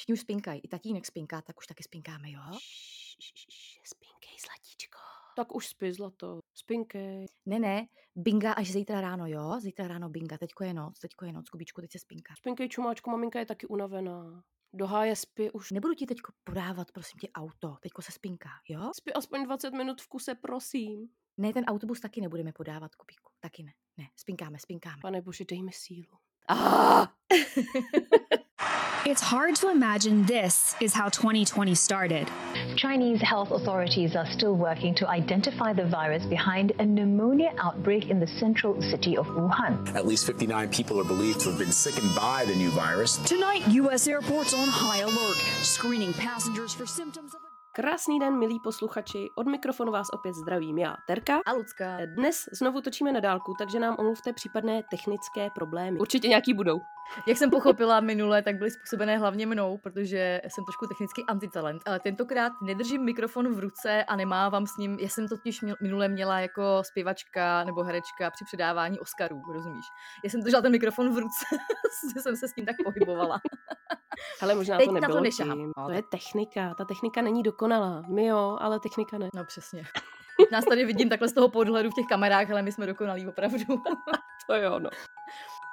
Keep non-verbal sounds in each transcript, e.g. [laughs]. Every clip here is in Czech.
Všichni už spinkají. I tatínek spinká, tak už taky spinkáme, jo? Spinkej, zlatíčko. Tak už spí, zlato. Spinkej. Ne, ne, binga až zítra ráno, jo? Zítra ráno binga, teďko je noc, teďko je noc, Kubičku, teď se spinká. Spinkej, čumáčko, maminka je taky unavená. Do spí už. Nebudu ti teďko podávat, prosím tě, auto, teďko se spinká, jo? Spí aspoň 20 minut v kuse, prosím. Ne, ten autobus taky nebudeme podávat, Kubíku, taky ne. Ne, spinkáme, spinkáme. Pane bože, dej mi sílu. Ah! It's hard to imagine this is how 2020 started. Chinese health authorities are still working to identify the virus behind a pneumonia outbreak in the central city of Wuhan. At least 59 people are believed to have been sickened by the new virus. Tonight, U.S. airports on high alert, screening passengers for symptoms of a Krásný den, milí posluchači. Od mikrofonu vás opět zdravím já, Terka. A Lucka. Dnes znovu točíme na dálku, takže nám omluvte případné technické problémy. Určitě nějaký budou. Jak jsem pochopila minule, tak byly způsobené hlavně mnou, protože jsem trošku technicky antitalent, ale tentokrát nedržím mikrofon v ruce a nemávám s ním. Já jsem totiž měl- minule měla jako zpěvačka nebo herečka při předávání Oscarů, rozumíš? Já jsem držela ten mikrofon v ruce, [laughs] že jsem se s tím tak pohybovala. [laughs] Ale možná Teď to na to nebylo tím. To je technika. Ta technika není dokonalá. My jo, ale technika ne. No přesně. Nás tady vidím takhle z toho podhledu v těch kamerách, ale my jsme dokonalí opravdu. [laughs] To jo, no.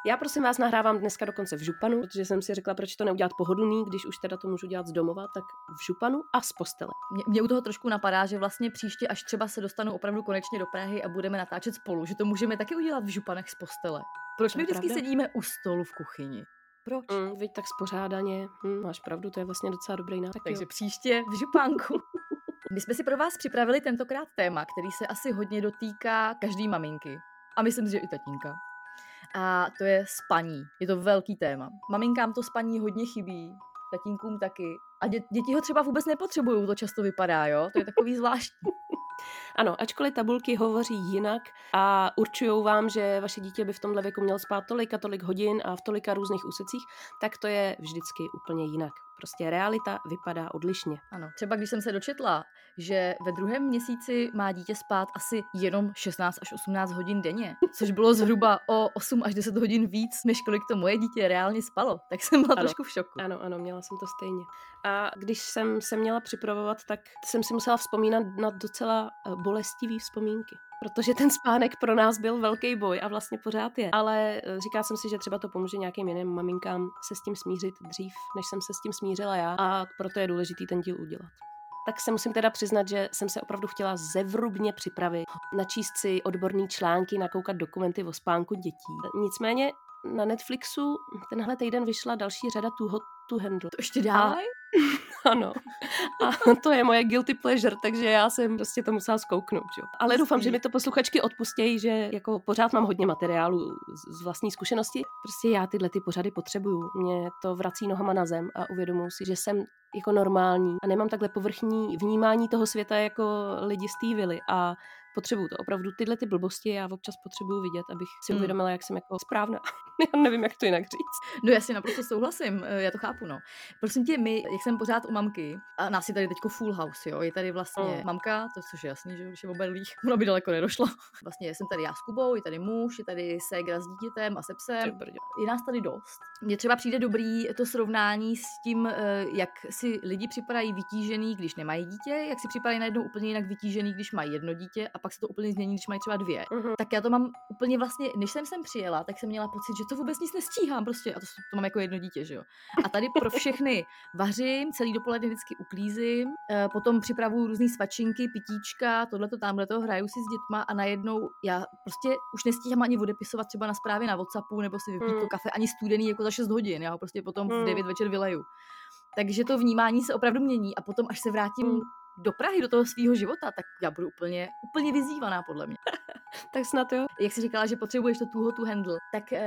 Já prosím vás nahrávám dneska dokonce v županu, protože jsem si řekla, proč to neudělat pohodlný, když už teda to můžu dělat z domova, tak v županu a z postele. Mě, mě u toho trošku napadá, že vlastně příště, až třeba se dostanu opravdu konečně do Prahy a budeme natáčet spolu, že to můžeme taky udělat v županech z postele. Proč To my vždycky pravda. sedíme u stolu v kuchyni? Proč? Mm, Víď tak spořádaně. Hm, máš pravdu, to je vlastně docela dobrý nápad. Takže příště v župánku. [laughs] My jsme si pro vás připravili tentokrát téma, který se asi hodně dotýká každý maminky. A myslím že i tatínka. A to je spaní. Je to velký téma. Maminkám to spaní hodně chybí, tatínkům taky. A dě- děti ho třeba vůbec nepotřebují, to často vypadá, jo? To je takový zvláštní. [laughs] Ano, ačkoliv tabulky hovoří jinak a určují vám, že vaše dítě by v tomhle věku mělo spát tolik a tolik hodin a v tolika různých úsecích, tak to je vždycky úplně jinak. Prostě realita vypadá odlišně. Ano, třeba když jsem se dočetla, že ve druhém měsíci má dítě spát asi jenom 16 až 18 hodin denně, což bylo zhruba o 8 až 10 hodin víc, než kolik to moje dítě reálně spalo, tak jsem byla Ano. trošku v šoku. Ano, ano, měla jsem to stejně. A když jsem se měla připravovat, tak jsem si musela vzpomínat na docela eh, bolestivý vzpomínky. Protože ten spánek pro nás byl velký boj a vlastně pořád je. Ale eh, říkala jsem si, že třeba to pomůže nějakým jiným maminkám se s tím smířit dřív, než jsem se s tím smířila já. A proto je důležitý ten díl udělat. Tak se musím teda přiznat, že jsem se opravdu chtěla zevrubně připravit, načíst si odborný články, nakoukat dokumenty o spánku dětí. Nicméně na Netflixu tenhle týden vyšla další řada Too Hot to Handle. To ještě dávaj? [laughs] Ano. A to je moje guilty pleasure, takže já jsem prostě to musela zkouknout. Jo. Ale doufám, že mi to posluchačky odpustějí, že jako pořád mám hodně materiálu z- z vlastní zkušenosti. Prostě já tyhle ty pořady potřebuju. Mě to vrací nohama na zem a uvědomuji si, že jsem jako normální a nemám takhle povrchní vnímání toho světa jako lidi z té vily a potřebuju to. Opravdu tyhle ty blbosti já občas potřebuju vidět, abych si Hmm. uvědomila, jak jsem jako správná. [laughs] já nevím, jak to jinak říct. No já si naprosto souhlasím, eh, já to chápu, no. Prosím tě, my, jak jsem pořád u mamky, a nás je tady teďko full house, jo, je tady vlastně Mm. mamka, to což je jasný, že když je oberlých, [laughs] ona by daleko nedošla. Vlastně jsem tady já s Kubou, je tady muž, je tady ségra s dítětem a se psem, je nás tady dost. Mně třeba přijde dobrý to srovnání s tím, eh, jak si lidi připadají vytížený, když nemají dítě, jak si připadají najednou úplně jinak vytížený, když mají jedno dítě a pak se to úplně změní, když mají třeba dvě. Mhm. Tak já to mám úplně vlastně, než jsem sem přijela, tak jsem měla pocit, že to vůbec nic nestíhám prostě a to, to mám jako jedno dítě, že jo. A tady pro všechny vařím, celý dopoledne vždycky uklízím, eh, potom připravuju různé svačinky, pitíčka, tohleto, tamhleto, hraju si s dětma a najednou já prostě už nestíhám ani odepisovat třeba na zprávy na Whatsappu nebo si vypít Hmm. to kafe ani studený jako za 6 hodin, já ho prostě potom v Hmm. 9 večer vyleju. Takže to vnímání se opravdu mění a potom, až se vrátím Hmm. Do Prahy, do toho svého života, tak já budu úplně, úplně vyzývaná podle mě. [laughs] tak snad jo. Jak jsi říkala, že potřebuješ to tuho tu handle, tak uh,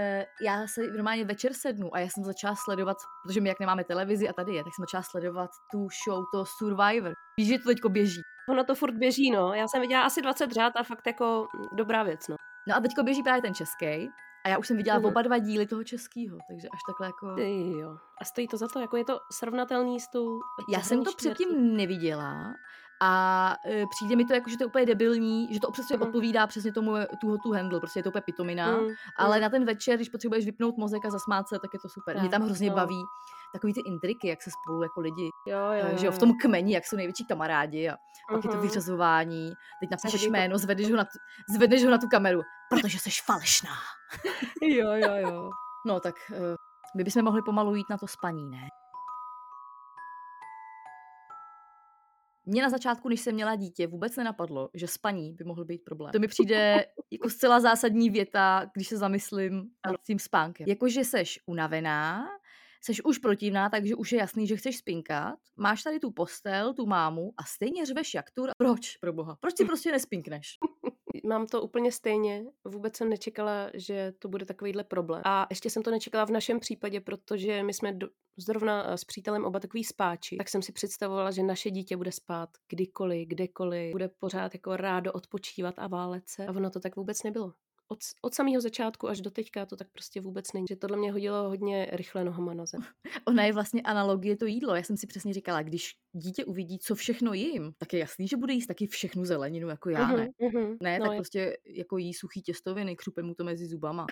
já se normálně večer sednu a já jsem začala sledovat, protože my jak nemáme televizi a tady je, tak jsem začala sledovat tu show, to Survivor. Víš, že to teďko běží. Ono to furt běží, no. Já jsem viděla asi 20 řád a fakt jako dobrá věc, no. No a teďko běží právě ten český. A já už jsem viděla Mhm. oba dva díly toho českého, takže až takhle jako... Ty jo. A stojí to za to, jako je to srovnatelný s tou Já jsem to zahraniční předtím neviděla a e, přijde mi to jako, že to je úplně debilní, že to přesně Mhm. odpovídá přesně tomu tuho tu handle, prostě je to úplně pitomina. Mm, Ale mm. na ten večer, když potřebuješ vypnout mozek a zasmát se, tak je to super. Mě Tak, tam hrozně no. baví takový ty intriky, jak se spolu jako lidi, Jo, jo, eh, jo, že jo, v tom kmeni, jak jsou největší kamarádi a pak je to Mhm. vyřazování. Teď napíšeš jméno, zvedneš ho, na tu, zvedneš ho na tu kameru, protože jsi falešná. [laughs] Jo, jo, jo. No tak eh, my bychom mohli pomalu jít na to spaní, ne? Mně na začátku, když jsem měla dítě, vůbec nenapadlo, že spaní by mohl být problém. To mi přijde [laughs] jako zcela zásadní věta, když se zamyslím nad tím spánkem. Jakože seš unavená, seš už protivná, takže už je jasný, že chceš spinkat, máš tady tu postel, tu mámu a stejně řveš jak tur. Proč, pro boha? Proč si [laughs] prostě nespinkneš? Mám to úplně stejně. Vůbec jsem nečekala, že to bude takovýhle problém. A ještě jsem to nečekala v našem případě, protože my jsme do, zrovna eh, s přítelem oba takový spáči, tak jsem si představovala, že naše dítě bude spát kdykoliv, kdekoliv, bude pořád jako rádo odpočívat a válet se. A ono to tak vůbec nebylo. Od, od samého začátku až do teďka to tak prostě vůbec není. Že tohle mě hodilo hodně rychle nohama na zem. Ona je vlastně analogie to jídlo. Já jsem si přesně říkala, když dítě uvidí, co všechno jím, tak je jasný, že bude jíst taky všechnu zeleninu, jako já, ne? Mhm, mhm. Ne, no, tak je- prostě jako jí suchý těstoviny, křupe mu to mezi zubama.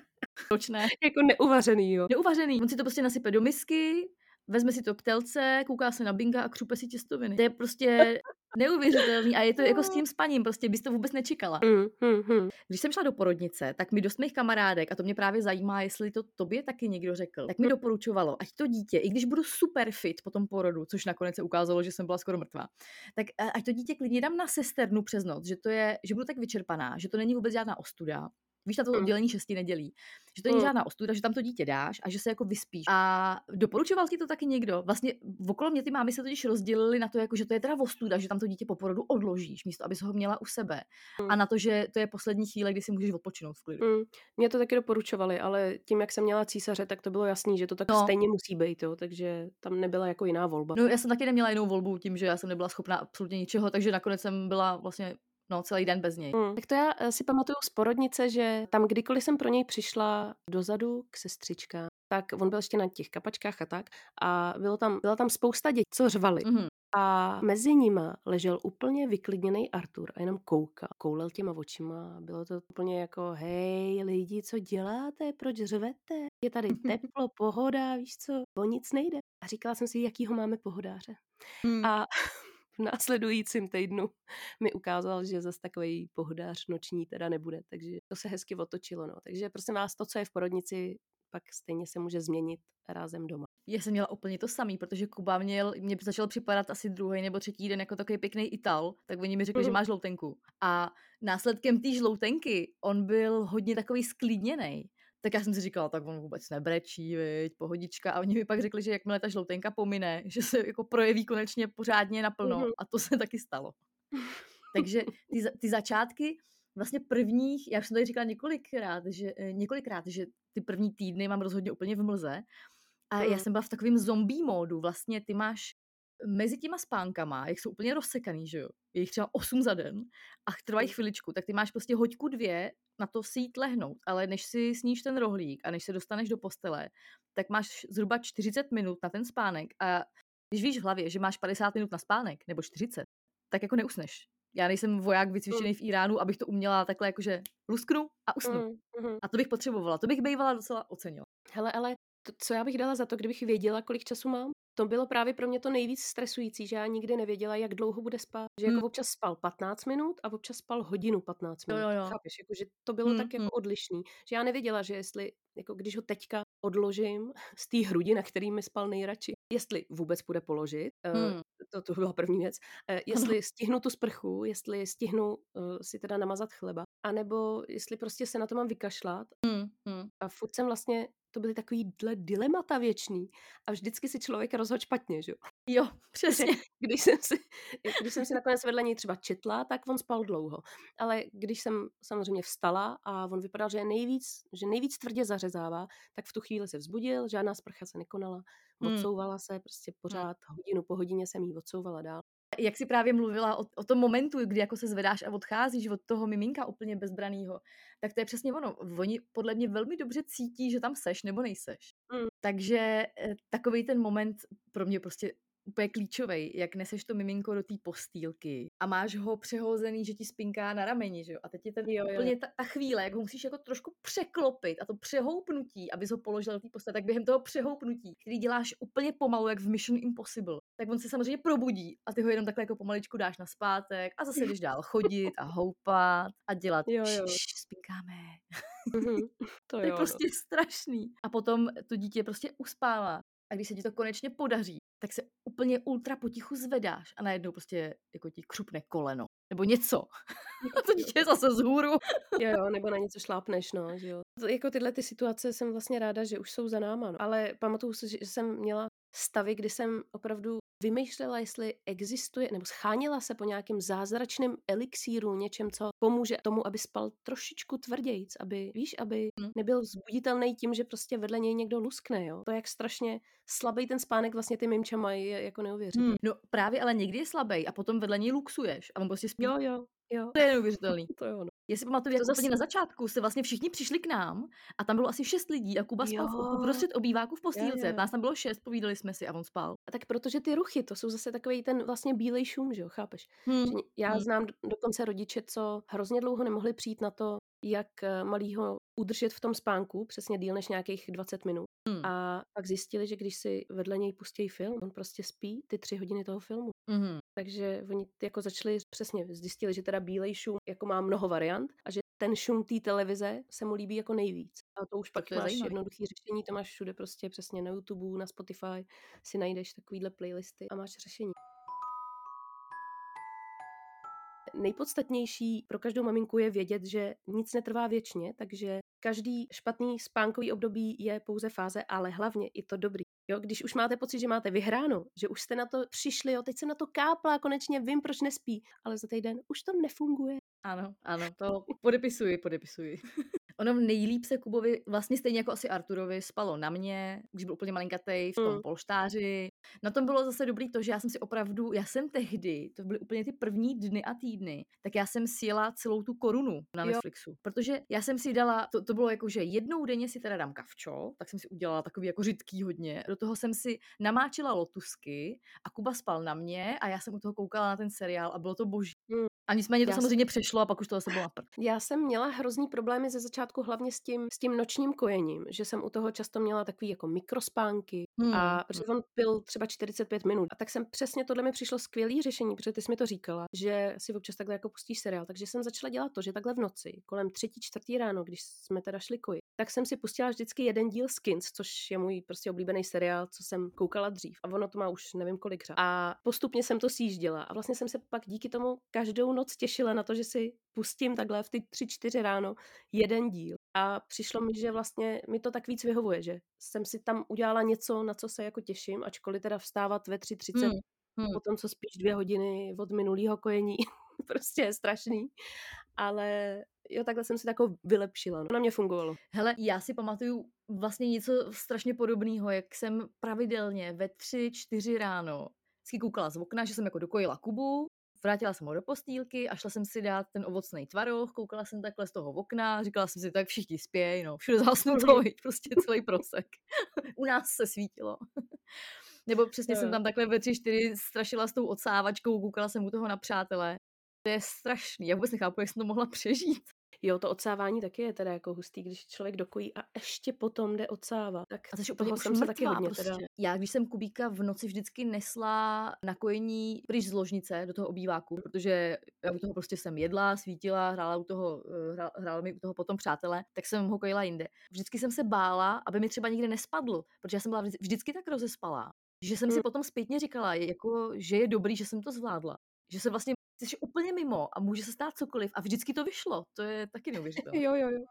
Proč ne? [laughs] Jako neuvařený, jo. Neuvařený. On si to prostě nasype do misky, vezme si to k telce, kouká se na binga a křupe si těstoviny. To je prostě [laughs] neuvěřitelný a je to jako s tím spaním, prostě bys to vůbec nečekala. Mm, mm, mm. Když jsem šla do porodnice, tak mi dost mých kamarádek, a to mě právě zajímá, jestli to tobě taky někdo řekl, tak mi doporučovalo, ať to dítě, i když budu super fit po tom porodu, což nakonec se ukázalo, že jsem byla skoro mrtvá, tak eh, ať to dítě klidně dám na sesternu přes noc, že to je, že budu tak vyčerpaná, že to není vůbec žádná ostuda. Víš, na to Mm. oddělení šesti nedělí. Že to není Mm. žádná ostuda, že tam to dítě dáš a že se jako vyspíš. A doporučoval ti to taky někdo? Vlastně okolo mě ty mámy se totiž rozdělily na to, jako, že to je teda ostuda, že tam to dítě po porodu odložíš, místo aby ho měla u sebe. A na to, že to je poslední chvíle, kdy si můžeš odpočinout v klidu. Mm, mě to taky doporučovali, ale tím, jak jsem měla císaře, tak to bylo jasný, že to tak No. stejně musí být, jo, takže tam nebyla jako jiná volba. No, já jsem taky neměla jinou volbu tím, že já jsem nebyla schopná absolutně ničeho, takže nakonec jsem byla vlastně no, celý den bez něj. Mm. Tak to já eh, si pamatuju z porodnice, že tam kdykoliv jsem pro něj přišla dozadu k sestřičkám, tak on byl ještě na těch kapačkách a tak a bylo tam, byla tam spousta dětí, co řvali. Mhm. A mezi nima ležel úplně vyklidněný Artur a jenom koukal. Koulel těma očima. Bylo to úplně jako, hej lidi, co děláte? Proč řvete? Je tady [laughs] teplo, pohoda, víš co? O nic nejde. A říkala jsem si, jakýho máme pohodáře. Hmm. A v následujícím týdnu [laughs] mi ukázal, že zase takový pohodář noční teda nebude, takže to se hezky otočilo. No. Takže prosím vás, to, co je v porodnici, pak stejně se může změnit rázem doma. Já jsem měla úplně to samý, protože Kuba měl, mě začal připadat asi druhý nebo třetí den jako takový pěkný Ital, tak oni mi řekli, že Mhm. má žloutenku. A následkem té žloutenky on byl hodně takový sklidněný. Tak já jsem si říkala, tak on vůbec nebrečí, viď, pohodička. A oni mi pak řekli, že jakmile ta žloutenka pomine, [laughs] že se jako projeví konečně pořádně naplno. Mhm. A to se taky stalo. Takže ty, ty začátky vlastně prvních, já už jsem tady říkala několikrát, že, eh, několikrát, že ty první týdny mám rozhodně úplně v mlze. A já Mm. jsem byla v takovém zombie módu. Vlastně ty máš mezi těma spánkama, jak jsou úplně rozsekaný, že jo, je jich třeba 8 za den a trvají chviličku, tak ty máš prostě hoďku dvě na to si jít lehnout, ale než si sníš ten rohlík a než se dostaneš do postele, tak máš zhruba 40 minut na ten spánek a když víš v hlavě, že máš 50 minut na spánek, nebo 40, tak jako neusneš. Já nejsem voják vycvičený v Iránu, abych to uměla takhle jakože lusknu a usnu. Mm, mm. A to bych potřebovala, to bych bývala docela ocenila. Hele, ale to, co já bych dala za to, kdybych věděla, kolik času mám? To bylo právě pro mě to nejvíc stresující, že já nikdy nevěděla, jak dlouho bude spát. Že jako Hmm. občas spal 15 minut a občas spal hodinu 15 Jo, minut. jo, jo. Chápeš? Jako, že to bylo Hmm, tak jako hmm. odlišný. Že já nevěděla, že jestli, jako když ho teďka odložím [laughs] z té hrudi, na který mi spal nejradši, jestli vůbec bude položit, Hmm. to, to byla první věc, eh, jestli stihnu tu sprchu, jestli stihnu eh, si teda namazat chleba, anebo jestli prostě se na to mám vykašlat Hmm, hmm. a furt jsem vlastně to byly takovýhle dilemata věčný a vždycky si člověk rozhodl špatně, že jo. Jo, [laughs] přesně. Když jsem, si, když jsem si nakonec vedle něj třeba četla, tak on spal dlouho. Ale když jsem samozřejmě vstala a on vypadal, že je nejvíc, že nejvíc tvrdě zařezává, tak v tu chvíli se vzbudil, žádná sprcha se nekonala, Hmm. odsouvala se, prostě pořád hodinu po hodině jsem jí odsouvala dál. Jak jsi právě mluvila o, o tom momentu, kdy jako se zvedáš a odcházíš od toho miminka úplně bezbranýho, tak to je přesně ono. Oni podle mě velmi dobře cítí, že tam seš nebo nejseš. Mm. Takže takový ten moment pro mě prostě úplně klíčový, jak neseš to miminko do té postýlky a máš ho přehozený, že ti spinká na rameni, že jo? A teď je ten Jo, jo. úplně ta, ta chvíle, jak ho musíš jako trošku překlopit a to přehoupnutí, abys ho položil do té postele, tak během toho přehoupnutí, který děláš úplně pomalu, jak v Mission Impossible, tak on se samozřejmě probudí a ty ho jenom takhle jako pomaličku dáš na zpátek a zase jdeš dál chodit a houpat a dělat Jo, jo. "Šš, spinkáme. Mhm. To To je jo, prostě strašný. A potom to dítě prostě uspává. A když se ti to konečně podaří, tak se úplně ultra potichu zvedáš a najednou prostě jako ti křupne koleno. Nebo něco. [laughs] A to dítě je zase z hůru. no. jo, jo, nebo na něco šlápneš, no, že jo. Jako tyhle ty situace jsem vlastně ráda, že už jsou za náma, no. Ale pamatuju si, že jsem měla stavy, kdy jsem opravdu vymýšlela, jestli existuje, nebo schánila se po nějakém zázračném elixíru, něčem, co pomůže tomu, aby spal trošičku tvrdějc, aby, víš, aby Hmm. nebyl vzbuditelný tím, že prostě vedle něj někdo luskne, jo. To, jak strašně slabý ten spánek vlastně ty mimča mají, je jako neuvěřitelné. Hmm. No právě, ale někdy je slabý a potom vedle něj luxuješ a on prostě spí. Jo, jo, jo. To je neuvěřitelný. [laughs] To jo, no. Jestli pamatuju, To jak zase- úplně na začátku se vlastně všichni přišli k nám a tam bylo asi šest lidí a Kuba spal v, Jo. uprostřed obýváku v postýlce. jo. Nás tam bylo šest, povídali jsme si a on spal. A tak protože ty ruchy, to jsou zase takový ten vlastně bílej šum, že jo, chápeš? Hmm. Že Já Hmm. znám do- dokonce rodiče, co hrozně dlouho nemohli přijít na to, jak eh, malýho udržet v tom spánku, přesně díl než nějakých 20 minut. Hmm. A pak zjistili, že když si vedle něj pustí film, on prostě spí ty tři hodiny toho filmu. Mhm. Takže oni jako začali přesně, zjistili, že teda bílej šum jako má mnoho variant a že ten šum té televize se mu líbí jako nejvíc. A to už pak to je máš zajímavý. jednoduchý řešení, to máš všude prostě přesně na YouTube, na Spotify, si najdeš takovýhle playlisty a máš řešení. Nejpodstatnější pro každou maminku je vědět, že nic netrvá věčně, takže každý špatný spánkový období je pouze fáze, ale hlavně i to dobrý. Jo, když už máte pocit, že máte vyhráno, že už jste na to přišli, jo, teď jsem na to kápla, konečně vím, proč nespí, ale za týden už to nefunguje. Ano, ano, to podepisuji, podepisuji. [laughs] Ono nejlíp se Kubovi, vlastně stejně jako asi Arturovi, spalo na mě, když byl úplně malinkatej, v tom Mm. polštáři. Na tom bylo zase dobrý to, že já jsem si opravdu, já jsem tehdy, to byly úplně ty první dny a týdny, tak já jsem sjela celou tu korunu na Jo. Netflixu. Protože já jsem si dala, to, to bylo jako, že jednou denně si teda dám kavčo, tak jsem si udělala takový jako řidký hodně. Do toho jsem si namáčila lotusky a Kuba spal na mě a já jsem u toho koukala na ten seriál a bylo to boží. Mm. A nicméně to Já jsem- samozřejmě přešlo a pak už to zase bylo na prd. Já jsem měla hrozný problémy ze začátku hlavně s tím, s tím nočním kojením, že jsem u toho často měla takový jako mikrospánky Hmm. a protože on byl třeba 45 minut. A tak jsem přesně tohle mi přišlo skvělý řešení, protože ty jsi mi to říkala, že si občas takhle jako pustíš seriál. Takže jsem začala dělat to, že takhle v noci, kolem třetí, čtvrtý ráno, když jsme teda šli kojit, tak jsem si pustila vždycky jeden díl Skins, což je můj prostě oblíbený seriál, co jsem koukala dřív. A ono to má už nevím kolik řad. A postupně jsem to sjížděla. A vlastně jsem se pak díky tomu každou noc těšila na to, že si pustím takhle v ty tři, čtyři ráno jeden díl. A přišlo mi, že vlastně mi to tak víc vyhovuje, že jsem si tam udělala něco, na co se jako těším, ačkoliv teda vstávat ve 3.30 Hmm. Hmm. potom, co spíš dvě hodiny od minulého kojení, [laughs] prostě je strašný. Ale jo, takhle jsem si jako vylepšila. No. Na mě fungovalo. Hele, já si pamatuju vlastně něco strašně podobného, jak jsem pravidelně ve tři, čtyři ráno vždycky koukala z okna, že jsem jako dokojila Kubu, vrátila jsem ho do postýlky a šla jsem si dát ten ovocný tvaroh, koukala jsem takhle z toho okna, říkala jsem si, tak všichni spějí, no, všude zhasnuto, viď, prostě celý prosek. [laughs] U nás se svítilo. [laughs] Nebo přesně jsem tam takhle ve tři, čtyři strašila s tou odsávačkou, koukala jsem u toho na přátelé. To je strašný, já vůbec nechápu, jak jsem to mohla [laughs] přežít. Jo, to odsávání taky je teda jako hustý, když člověk dokojí a ještě potom jde odsávat. Tak A jsi úplně jsem se taky hodně prostě. teda. Já, když jsem Kubíka v noci vždycky nesla na kojení pryč z ložnice do toho obýváku, protože já u toho prostě jsem jedla, svítila, hrála u toho, eh, hrál, hrála mi u toho potom přátelé, tak jsem ho kojila jinde. Vždycky jsem se bála, aby mi třeba nikde nespadl, protože já jsem byla vždy- vždycky tak rozespalá, že jsem si Hmm. potom zpětně říkala, jako, že je dobrý, že jsem to zvládla. Že se vlastně jsi úplně mimo a může se stát cokoliv a vždycky to vyšlo. To je taky [laughs] neuvěřitelné. Jo, jo, jo.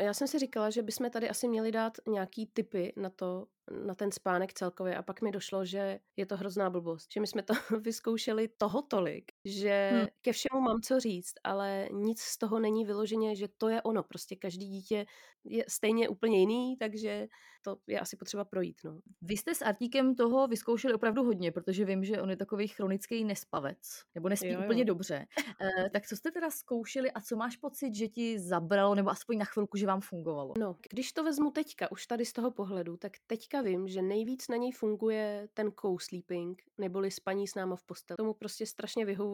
Já jsem si říkala, že bychom tady asi měli dát nějaký typy na to, na ten spánek celkově a pak mi došlo, že je to hrozná blbost. Že my jsme to [laughs] vyzkoušeli toho tolik, že hmm. ke všemu mám co říct, ale nic z toho není vyloženě, že to je ono. Prostě každý dítě je stejně úplně jiný, takže to je asi potřeba projít. No. Vy jste s Artíkem toho vyzkoušeli opravdu hodně, protože vím, že on je takový chronický nespavec, nebo nespí jo, jo. úplně dobře. E, tak co jste teda zkoušeli a co máš pocit, že ti zabralo, nebo aspoň na chvilku, že vám fungovalo? No, když to vezmu teďka, už tady z toho pohledu, tak teďka vím, že nejvíc na něj funguje ten co-sleeping, neboli spaní s náma v posteli. Tomu prostě strašně vyhovuje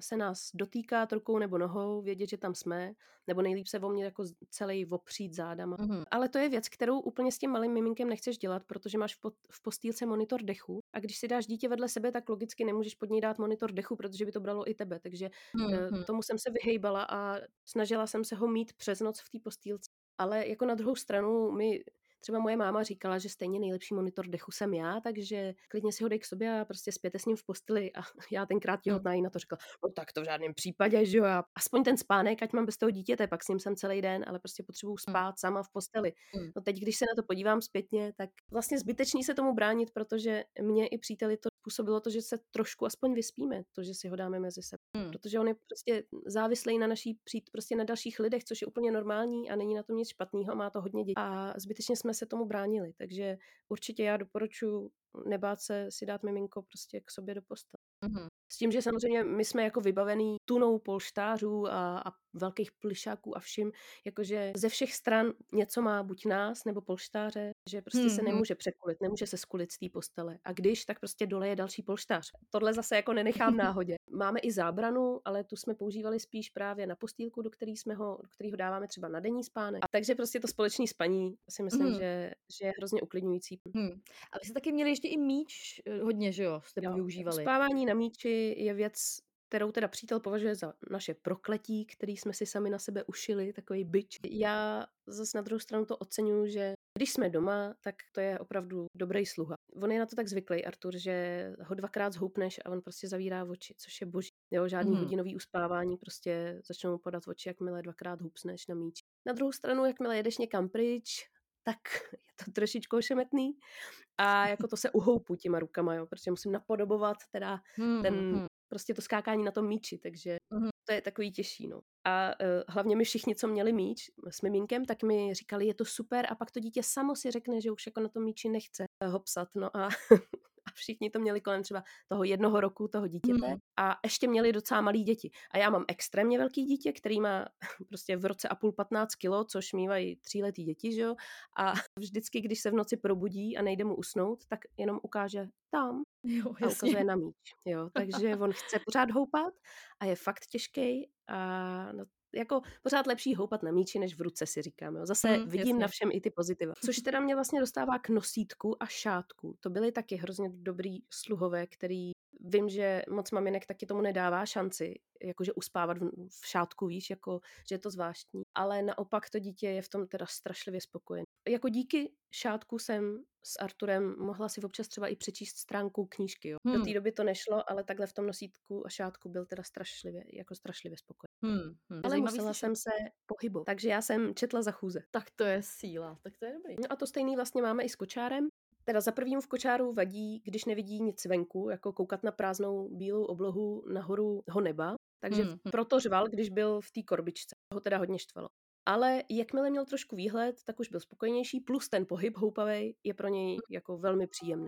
se nás dotýká rukou nebo nohou, vědět, že tam jsme, nebo nejlíp se o mě jako celý opřít zádama. Mm-hmm. Ale to je věc, kterou úplně s tím malým miminkem nechceš dělat, protože máš v, pod, v postýlce monitor dechu a když si dáš dítě vedle sebe, tak logicky nemůžeš pod něj dát monitor dechu, protože by to bralo i tebe. Takže mm-hmm. tomu jsem se vyhejbala a snažila jsem se ho mít přes noc v té postýlce. Ale jako na druhou stranu my Třeba moje máma říkala, že stejně nejlepší monitor dechu jsem já, takže klidně si ho dej k sobě a prostě spěte s ním v posteli. A já tenkrát těhotná jí na to řekla, no tak to v žádném případě, že jo, já aspoň ten spánek, ať mám bez toho dítěte, pak s ním jsem celý den, ale prostě potřebuju mm. spát sama v posteli. Mm. No teď, když se na to podívám zpětně, tak vlastně zbytečný se tomu bránit, protože mě i příteli to způsobilo to, že se trošku aspoň vyspíme, to, že si ho dáme mezi sebe. Hmm. Protože on je prostě závislý na naší přijít prostě na dalších lidech, což je úplně normální a není na tom nic špatného, má to hodně dětí. A zbytečně jsme se tomu bránili. Takže určitě já doporučuji nebát se si dát miminko prostě k sobě do postele. Mm-hmm. S tím, že samozřejmě my jsme jako vybavený tunou polštářů a, a velkých plišáků a vším, jakože ze všech stran něco má buď nás nebo polštáře, že prostě hmm, se nemůže překulit, nemůže se skulit z té postele. A když, tak prostě dole je další polštář. Tohle zase jako nenechám náhodě. Máme i zábranu, ale tu jsme používali spíš právě na postýlku, do který jsme ho, do kterého dáváme třeba na denní spánek. A takže prostě to společné spaní si myslím, hmm. že, že je hrozně uklidňující. Hmm. A vy jste taky měli ještě i míč eh, hodně, že jo, jste jo, využívali. Spávání na míči je věc, kterou teda přítel považuje za naše prokletí, který jsme si sami na sebe ušili, takový byč. Já zase na druhou stranu to oceňuji, že když jsme doma, tak to je opravdu dobrý sluha. On je na to tak zvyklý, Artur, že ho dvakrát zhoupneš a on prostě zavírá oči, což je boží. Jo, žádný mm. hodinový uspávání, prostě začnou podat oči, jakmile dvakrát hupsneš na míč. Na druhou stranu, jakmile jedeš někam pryč, tak [laughs] je to trošičku ošemetný a jako to se uhoupu těma rukama, jo, protože musím napodobovat teda hmm, ten, hmm. prostě to skákání na tom míči, takže hmm. to je takový těžší, no. A uh, hlavně my všichni, co měli míč s miminkem, tak mi říkali, je to super a pak to dítě samo si řekne, že už jako na tom míči nechce ho psat, no a a všichni to měli kolem třeba toho jednoho roku toho dítěte mm. a ještě měli docela malý děti. A já mám extrémně velký dítě, který má [laughs] prostě v roce a půl 15 kilo, což mývají tříletý děti, že jo? A [laughs] vždycky, když se v noci probudí a nejde mu usnout, tak jenom ukáže tam jo, a ukazuje na míč. Jo, takže on chce pořád houpat a je fakt těžký a no, jako pořád lepší houpat na míči, než v ruce si říkám. Jo. Zase mm, vidím jasně. na všem i ty pozitiva. Což teda mě vlastně dostává k nosítku a šátku. To byly taky hrozně dobrý sluhové, který vím, že moc maminek taky tomu nedává šanci, jakože uspávat v, v šátku, víš, jako, že je to zvláštní. Ale naopak to dítě je v tom teda strašlivě spokojené. Jako díky šátku jsem s Arturem mohla si občas třeba i přečíst stránku knížky. Jo. Hmm. Do té doby to nešlo, ale takhle v tom nosítku a šátku byl teda strašlivě, jako strašlivě spokojený. Hmm. Hmm. Ale musela jsem se pohybovat, takže já jsem četla za chůze. Tak to je síla, tak to je dobrý. No a to stejný vlastně máme i s kočárem. Teda za prvým v kočáru vadí, když nevidí nic venku, jako koukat na prázdnou bílou oblohu nahoru ho neba. Takže hmm. proto řval, když byl v té korbičce. Ho teda hodně štvalo. Ale jakmile měl trošku výhled, tak už byl spokojenější, plus ten pohyb houpavej je pro něj jako velmi příjemný.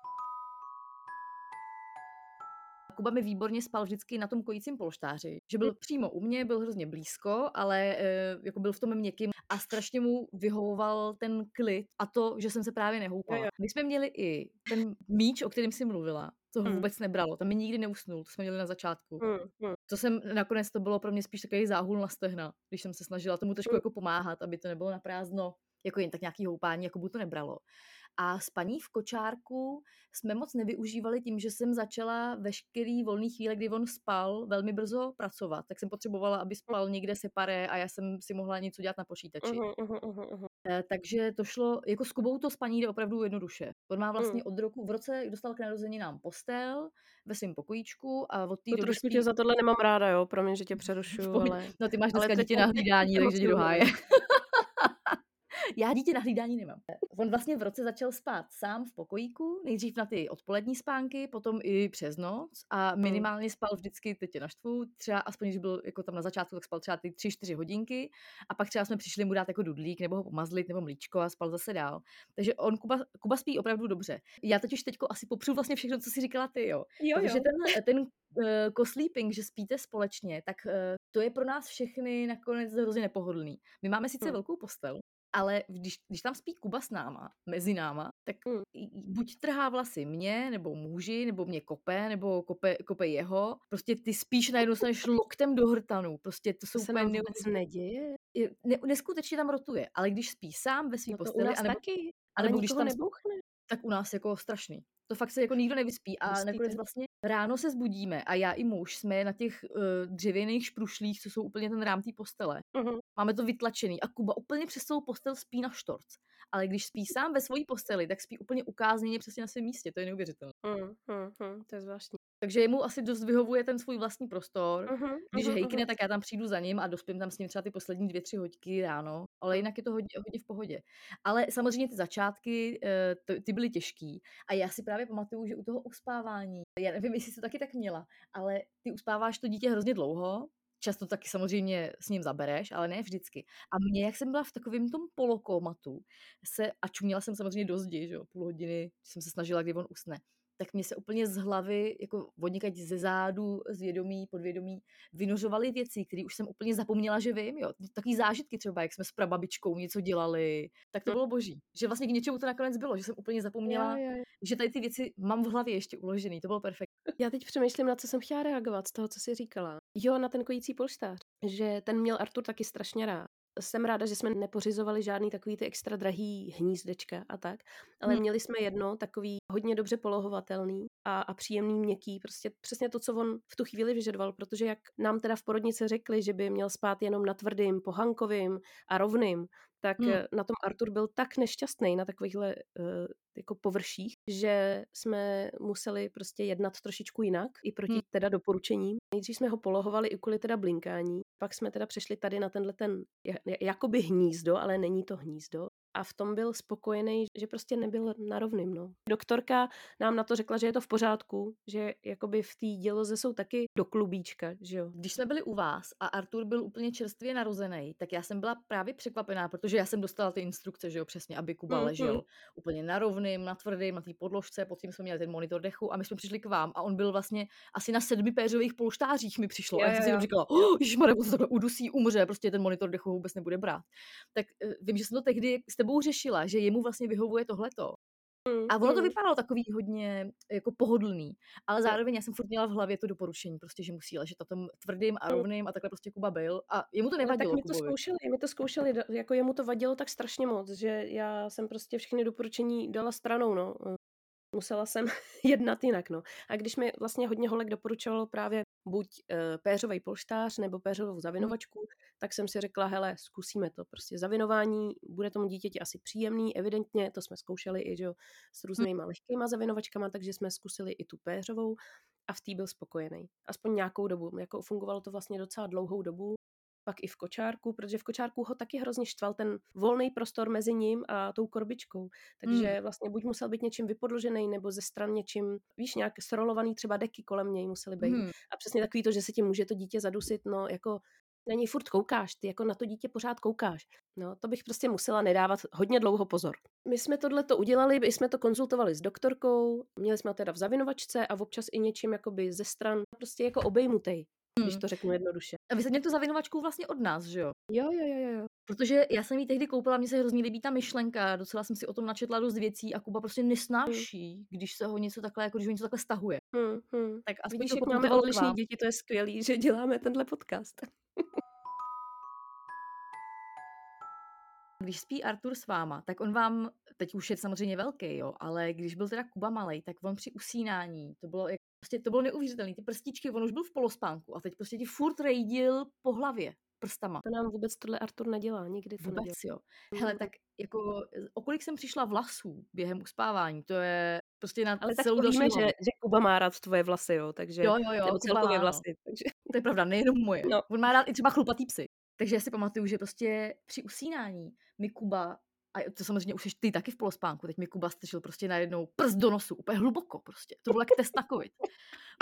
Kuba mi výborně spal vždycky na tom kojícím polštáři, že byl přímo u mě, byl hrozně blízko, ale e, jako byl v tom měkkým a strašně mu vyhovoval ten klid a to, že jsem se právě nehoupala. My jsme měli i ten míč, o kterém jsi mluvila, to ho hmm. vůbec nebralo, tam mi nikdy neusnul, to jsme měli na začátku. Hmm. To jsem, nakonec to bylo pro mě spíš takový záhul na stehna, když jsem se snažila tomu trošku jako pomáhat, aby to nebylo na prázdno, jako jen tak nějaký houpání, jako by to nebralo. A spaní v kočárku jsme moc nevyužívali tím, že jsem začala veškerý volný chvíle, kdy on spal, velmi brzo pracovat. Tak jsem potřebovala, aby spal někde separé a já jsem si mohla něco dělat na počítači. Uh-huh, uh-huh, uh-huh. Takže to šlo, jako s Kubou to spaní jde opravdu jednoduše. On má vlastně mm. od roku, v roce dostal k nám postel ve svém pokojíčku a od té doby... Trošku tě za tohle nemám ráda, jo, promiň, že tě přerušuju, ale... No ty máš dneska dítě na [laughs] hlídání, takže tě doháje. [laughs] Já dítě na hlídání nemám. On vlastně v roce začal spát sám v pokojíku, nejdřív na ty odpolední spánky, potom i přes noc a minimálně spal vždycky, teď je naštvu, třeba aspoň, když byl jako tam na začátku, tak spal třeba ty 3-4 hodinky a pak třeba jsme přišli mu dát jako dudlík nebo ho pomazlit nebo mlíčko a spal zase dál. Takže on, Kuba, Kuba spí opravdu dobře. Já teď už teďko asi popřu vlastně všechno, co si říkala ty, jo. Jo, Takže jo. ten, ten uh, co-sleeping, že spíte společně, tak uh, to je pro nás všechny nakonec hrozně nepohodlný. My máme sice Hmm. velkou postel, ale když, když tam spí Kuba s náma, mezi náma, tak i- buď trhá vlasy mě, nebo muži, nebo mě kope, nebo kope, kope jeho. Prostě ty spíš najednou staneš loktem do hrtanu. Prostě to To jsou se úplně nám vůbec neděje. je- ne, neskutečně tam rotuje, ale když spí sám ve své No to posteli, anebo, taky. Ale anebo když tam nebouchne. tak u nás jako strašný. To fakt se jako nikdo nevyspí a Hustý nakonec vlastně ráno se zbudíme a já i muž jsme na těch uh, dřevěných šprušlích, co jsou úplně ten rám té postele. Mhm. Máme to vytlačený a Kuba úplně přes celou postel spí na štorc. Ale když spí sám ve své posteli, tak spí úplně ukázněně přesně na svém místě. To je neuvěřitelné. Mm, mm, to je zvláštní. Takže jemu asi dost vyhovuje ten svůj vlastní prostor. Mhm, Když mhm, hejkne, tak já tam přijdu za ním a dospím tam s ním třeba ty poslední dvě, tři hodiny ráno, ale jinak je to hodně, hodně v pohodě. Ale samozřejmě ty začátky, eh, ty byly těžký a já si právě pamatuju, že u toho uspávání, já nevím, [laughs] jestli jsi to taky tak měla, ale ty uspáváš to dítě hrozně dlouho, často taky samozřejmě s ním zabereš, ale ne vždycky. A mě, jak jsem byla v takovém tom polokomatu, se, a čuměla jsem samozřejmě do zdi, že jo, půl hodiny, jsem se snažila, kdy on usne, tak mě se úplně z hlavy, jako vodnikať ze zádu, z vědomí, podvědomí, vynořovaly věci, které už jsem úplně zapomněla, že vím, jo. Takový zážitky třeba, jak jsme s prababičkou něco dělali, tak to Hm. bylo boží. Že vlastně k něčemu to nakonec bylo, že jsem úplně zapomněla, Jo, jo, jo. že tady ty věci mám v hlavě ještě uložený, to bylo perfektní. Já teď přemýšlím, na co jsem chtěla reagovat z toho, co jsi říkala. Jo, na ten kojící polštář. Že ten měl Artur taky strašně rád. Jsem ráda, že jsme nepořizovali žádný takový ty extra drahý hnízdečka a tak, ale Hmm. měli jsme jedno takový hodně dobře polohovatelný a, a příjemný, měkký, prostě přesně to, co on v tu chvíli vyžadoval, protože jak nám teda v porodnici řekli, že by měl spát jenom na tvrdým, pohankovým a rovným, tak Hmm. hmm. na tom Artur byl tak nešťastný na takovýchhle uh, jako površích, že jsme museli prostě jednat trošičku jinak, i proti Hmm. teda doporučením. Nejdřív jsme ho polohovali i kvůli teda blinkání, pak jsme teda přešli tady na tenhle ten ja- jakoby hnízdo, ale není to hnízdo. A v tom byl spokojený, že prostě nebyl na rovným. No. Doktorka nám na to řekla, že je to v pořádku, že jakoby v té děloze jsou taky do klubíčka, že jo. Když jsme byli u vás a Artur byl úplně čerstvě narozený, tak já jsem byla právě překvapená, protože já jsem dostala ty instrukce, že jo, přesně, aby Kuba Mhm. ležel úplně na rovným, na tvrdým, na té podložce, potom jsme měli ten monitor dechu a my jsme přišli k vám a on byl vlastně asi na sedmi péřových polštářích mi přišlo. Jo, a já jsem říkala, oh, ježišmarja, takhle udusí, umře, prostě ten monitor dechu vůbec nebude brát. Tak eh, vím, že jsem to tehdy s tebou řešila, že jemu vlastně vyhovuje tohleto. A ono to Mm. vypadalo takový hodně jako pohodlný, ale zároveň já jsem furt měla v hlavě to doporučení, prostě, že musí ležet na tom tvrdým a Mm. rovným a takhle prostě Kuba byl a jemu to Ale nevadilo tak my to Kubovi. zkoušeli, my to zkoušeli, jako jemu to vadilo tak strašně moc, že já jsem prostě všechny doporučení dala stranou, no. Musela jsem [laughs] jednat jinak, no. A když mi vlastně hodně holek doporučovalo právě buď uh, péřový polštář nebo péřovou zavinovačku, tak jsem si řekla, hele, zkusíme to. Prostě zavinování bude tomu dítěti asi příjemný, evidentně, to jsme zkoušeli i že, s různýma lehkýma zavinovačkama, takže jsme zkusili i tu péřovou a v té byl spokojený. Aspoň nějakou dobu. Jako fungovalo to vlastně docela dlouhou dobu, pak i v kočárku, protože v kočárku ho taky hrozně štval ten volný prostor mezi ním a tou korbičkou. Takže Hmm. vlastně buď musel být něčím vypodložený, nebo ze stran něčím, víš, nějak srolovaný třeba deky kolem něj musely být. Hmm. A přesně takový to, že se ti může to dítě zadusit, no jako na něj furt koukáš, ty jako na to dítě pořád koukáš. No, to bych prostě musela nedávat hodně dlouho pozor. My jsme tohle to udělali, my jsme to konzultovali s doktorkou, měli jsme ho teda v zavinovačce a občas i něčím jakoby ze stran, prostě jako obejmutej, když Hmm. to řeknu jednoduše. A vy jste měli tu zavinovačku vlastně od nás, že jo? Jo, jo, jo, jo. Protože já jsem ji tehdy koupila, mně se hrozně líbí ta myšlenka, docela jsem si o tom načetla dost věcí a Kuba prostě nesnáší, když se ho něco takhle, jako když ho něco takhle stahuje. Hmm, hmm. Tak aspoň Vidíš, to jak máme vám. děti, to je skvělý, že děláme tenhle podcast. Když spí Artur s váma, tak on vám, teď už je samozřejmě velký, jo, ale když byl teda Kuba malý, tak on při usínání, to bylo, jak, prostě, to bylo neuvěřitelné, ty prstičky, on už byl v polospánku a teď prostě ti furt rejdil po hlavě prstama. To nám vůbec tohle Artur nedělá, nikdy to Vůbec, nedělá. jo. Hele, tak jako, o kolik jsem přišla vlasů během uspávání, to je prostě na Ale tak celou další víme, že, že Kuba má rád tvoje vlasy, jo, takže... Jo, jo, jo, nebo celkově no. vlasy, takže... To je pravda, nejenom moje. No. On má rád i třeba chlupatý psy. Takže já si pamatuju, že prostě při usínání mi Kuba A to samozřejmě už jsi ty taky v polospánku. Teď mi Kuba strčil prostě najednou prst do nosu, úplně hluboko prostě. To bylo jak test na covid.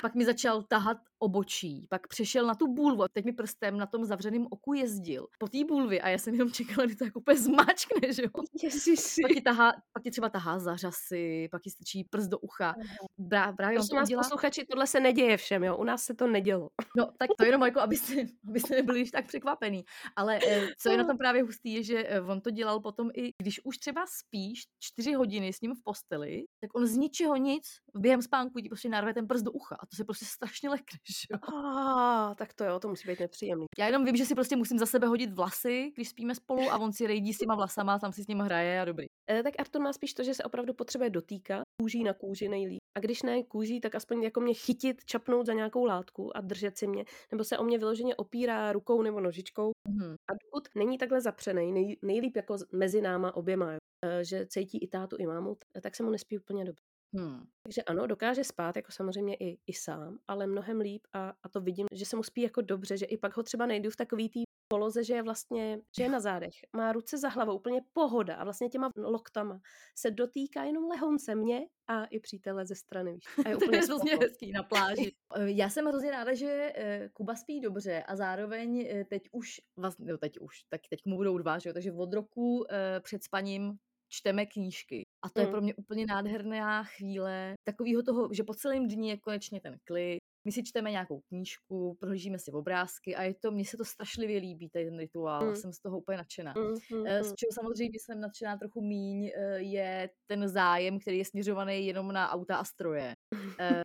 Pak mi začal tahat obočí, pak přešel na tu bůlvu. Teď mi prstem na tom zavřeném oku jezdil po té bůlvě a já jsem jenom čekala, kdy to jako úplně zmačkne, že jo. Ježiši. Pak ti, tahá, pak ti třeba tahá za řasy, pak ti strčí prst do ucha. Brá, právě on Prosím to vás, udělá. posluchači, tohle se neděje všem, jo? U nás se to nedělo. No, tak to jenom jako, abyste, abyste nebyli již tak překvapený. Ale eh, co je na tom právě hustý, je, že eh, on to dělal potom i, když už třeba spíš čtyři hodiny s ním v posteli, tak on z ničeho nic během spánku ti prostě narve ten prst do ucha. A to se prostě strašně lekne, [laughs] že jo. Ah, tak to jo, to musí být nepříjemný. Já jenom vím, že si prostě musím za sebe hodit vlasy, když spíme spolu a on si rejdí s těma vlasama, tam si s ním hraje a dobrý. E, tak Artur má spíš to, že se opravdu potřebuje dotýkat, kůží na kůži nejlíp. A když ne kůží, tak aspoň jako mě chytit, čapnout za nějakou látku a držet si mě, nebo se o mě vyloženě opírá rukou nebo nožičkou. Mhm. A dokud není takhle zapřený, nej, nejlíp jako mezi náma oběma, jo, e, že cítí i tátu, i mámu, tak se mu nespí úplně dobře. Hmm. Takže ano, dokáže spát jako samozřejmě i, i sám, ale mnohem líp a, a to vidím, že se mu spí jako dobře, že i pak ho třeba nejdu v takový té poloze, že je vlastně, že je na zádech, má ruce za hlavou, úplně pohoda a vlastně těma loktama se dotýká jenom lehonce mě a i přítele ze strany, víš. A je [laughs] To úplně je hrozně hezký na pláži. [laughs] Eh, Já jsem hrozně ráda, že eh, Kuba spí dobře a zároveň eh, teď už, vlastně, no teď už, tak teď mu budou dva, že jo, takže od roku před spaním čteme knížky. A to je Mm. pro mě úplně nádherná chvíle takového toho, že po celém dní je konečně ten klid, my si čteme nějakou knížku, prohlížíme si obrázky a je to, mně se to strašlivě líbí, tady ten rituál, Mm. jsem z toho úplně nadšená. Mm, mm, mm. Z čeho samozřejmě jsem nadšená trochu míň, eh, je ten zájem, který je směřovaný jenom na auta a stroje. Eh,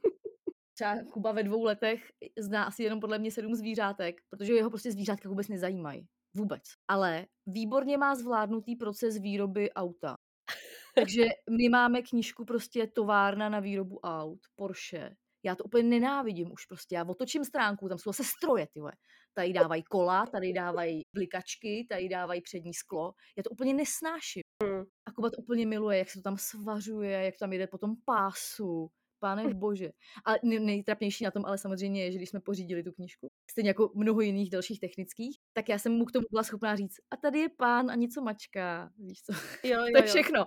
Třeba Kuba ve dvou letech zná asi jenom podle mě sedm zvířátek, protože jeho prostě zvířátka vůbec nezajímají. Vůbec. Ale výborně má zvládnutý proces výroby auta. [laughs] Takže my máme knížku prostě továrna na výrobu aut, Porsche. Já to úplně nenávidím už prostě. Já otočím stránku, tam jsou zase stroje, ty. Tady dávají kola, tady dávají blikačky, tady dávají přední sklo. Já to úplně nesnáším. A Kuba to úplně miluje, jak se to tam svařuje, jak tam jede po tom pásu. Pane bože. A nej- nejtrapnější na tom ale samozřejmě je, že když jsme pořídili tu knížku, stejně jako mnoho jiných dalších technických, tak já jsem mu k tomu byla schopná říct, a tady je pán a něco mačká, víš co. Jo, [laughs] jo, To je jo. všechno.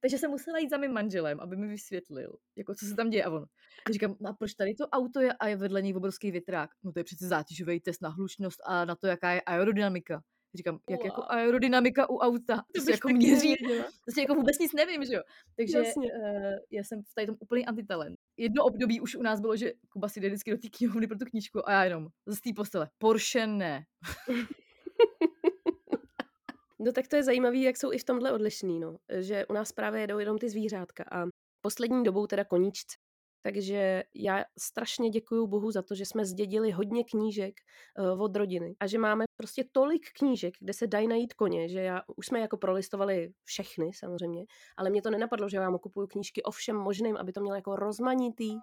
Takže jsem musela jít za mým manželem, aby mi vysvětlil, jako co se tam děje. A on, a říkám, a proč tady to auto je a je vedle něj obrovský větrák? No to je přece zátěžový test na hlučnost a na to, jaká je aerodynamika. Říkám, jak jako Wow. aerodynamika u auta? [laughs] To se bych jako měří. Prostě jako vůbec nic nevím, že jo. Takže Jasně. uh, já jsem v tady tom úplný antitalent. Jedno období už u nás bylo, že Kuba si jde vždycky do té knihovny pro tu knížku a já jenom z té postele. Porsche ne. [laughs] No tak to je zajímavé, jak jsou i v tomhle odlišný, no. Že u nás právě jedou jenom ty zvířátka a poslední dobou teda koníčci. Takže já strašně děkuju Bohu za to, že jsme zdědili hodně knížek uh, od rodiny a že máme prostě tolik knížek, kde se dají najít koně, že já, už jsme jako prolistovali všechny samozřejmě, ale mě to nenapadlo, že vám kupuju knížky o všem možným, aby to mělo jako rozmanitý.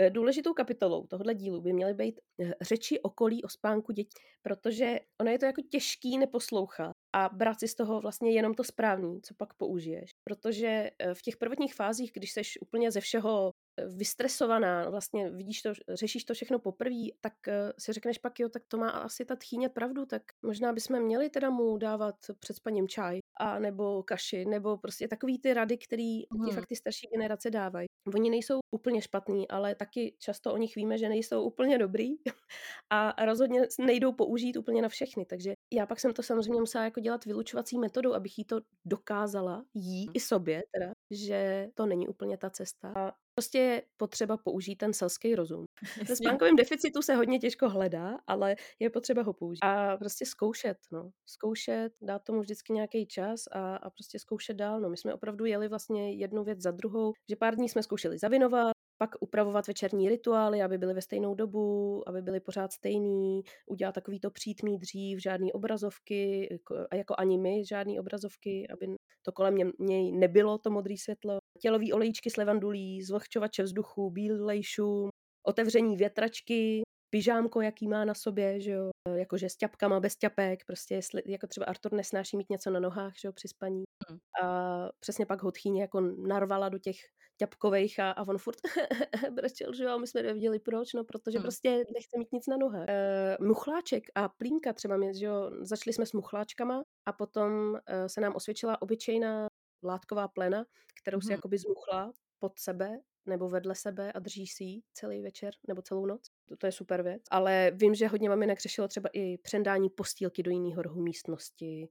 Eh, Důležitou kapitolou tohohle dílu by měly být eh, řeči okolí o spánku dětí, protože ono je to jako těžký neposlouchat a brát si z toho vlastně jenom to správný, co pak použiješ. Protože eh, v těch prvotních fázích, když seš úplně ze všeho eh, vystresovaná, vlastně vidíš to, řešíš to všechno poprvé, tak eh, si řekneš pak, jo, tak to má asi ta tchýně pravdu, tak možná bychom měli teda mu dávat před spaním čaj, a nebo kaši, nebo prostě takový ty rady, který ti Mhm. fakt ty starší generace dávají. Oni nejsou úplně špatný, ale taky často o nich víme, že nejsou úplně dobrý [laughs] a rozhodně nejdou použít úplně na všechny. Takže já pak jsem to samozřejmě musela jako dělat vylučovací metodou, abych jí to dokázala jí i sobě, teda, že to není úplně ta cesta. A prostě je potřeba použít ten selský rozum. [laughs] Ve spánkovém deficitu se hodně těžko hledá, ale je potřeba ho použít. A prostě zkoušet, no. Zkoušet, dát tomu vždycky nějaký čas a, a prostě zkoušet dál. No. My jsme opravdu jeli vlastně jednu věc za druhou, že pár dní jsme zkoušeli zavinovat, pak upravovat večerní rituály, aby byly ve stejnou dobu, aby byly pořád stejný, udělat takový to přítmí dřív, žádný obrazovky, jako- a jako ani my žádný obrazovky, aby to kolem něj nebylo, to modré světlo. Tělový olejčky s levandulí, zvlhčovače vzduchu, bílej šum, otevření větračky, pyžámko, jaký má na sobě, že jo, jakože s ťapkama, bez ťapek, prostě jestli, jako třeba Artur nesnáší mít něco na nohách, že jo, při spaní. Hmm. A přesně pak ho tchýně jako narvala do těch ťapkovejch a, a on furt [laughs] brečel, že jo, my jsme nevěděli proč, no protože hmm. prostě nechce mít nic na nohe. E, muchláček a plínka třeba, mě, že jo, začali jsme s muchláčkama a potom e, se nám osvědčila obyčejná látková plena, kterou si hmm. jakoby zmuchla pod sebe nebo vedle sebe a držíš si ji celý večer nebo celou noc. To, to je super věc. Ale vím, že hodně maminek řešilo třeba i přendání postýlky do jiného rohu místnosti,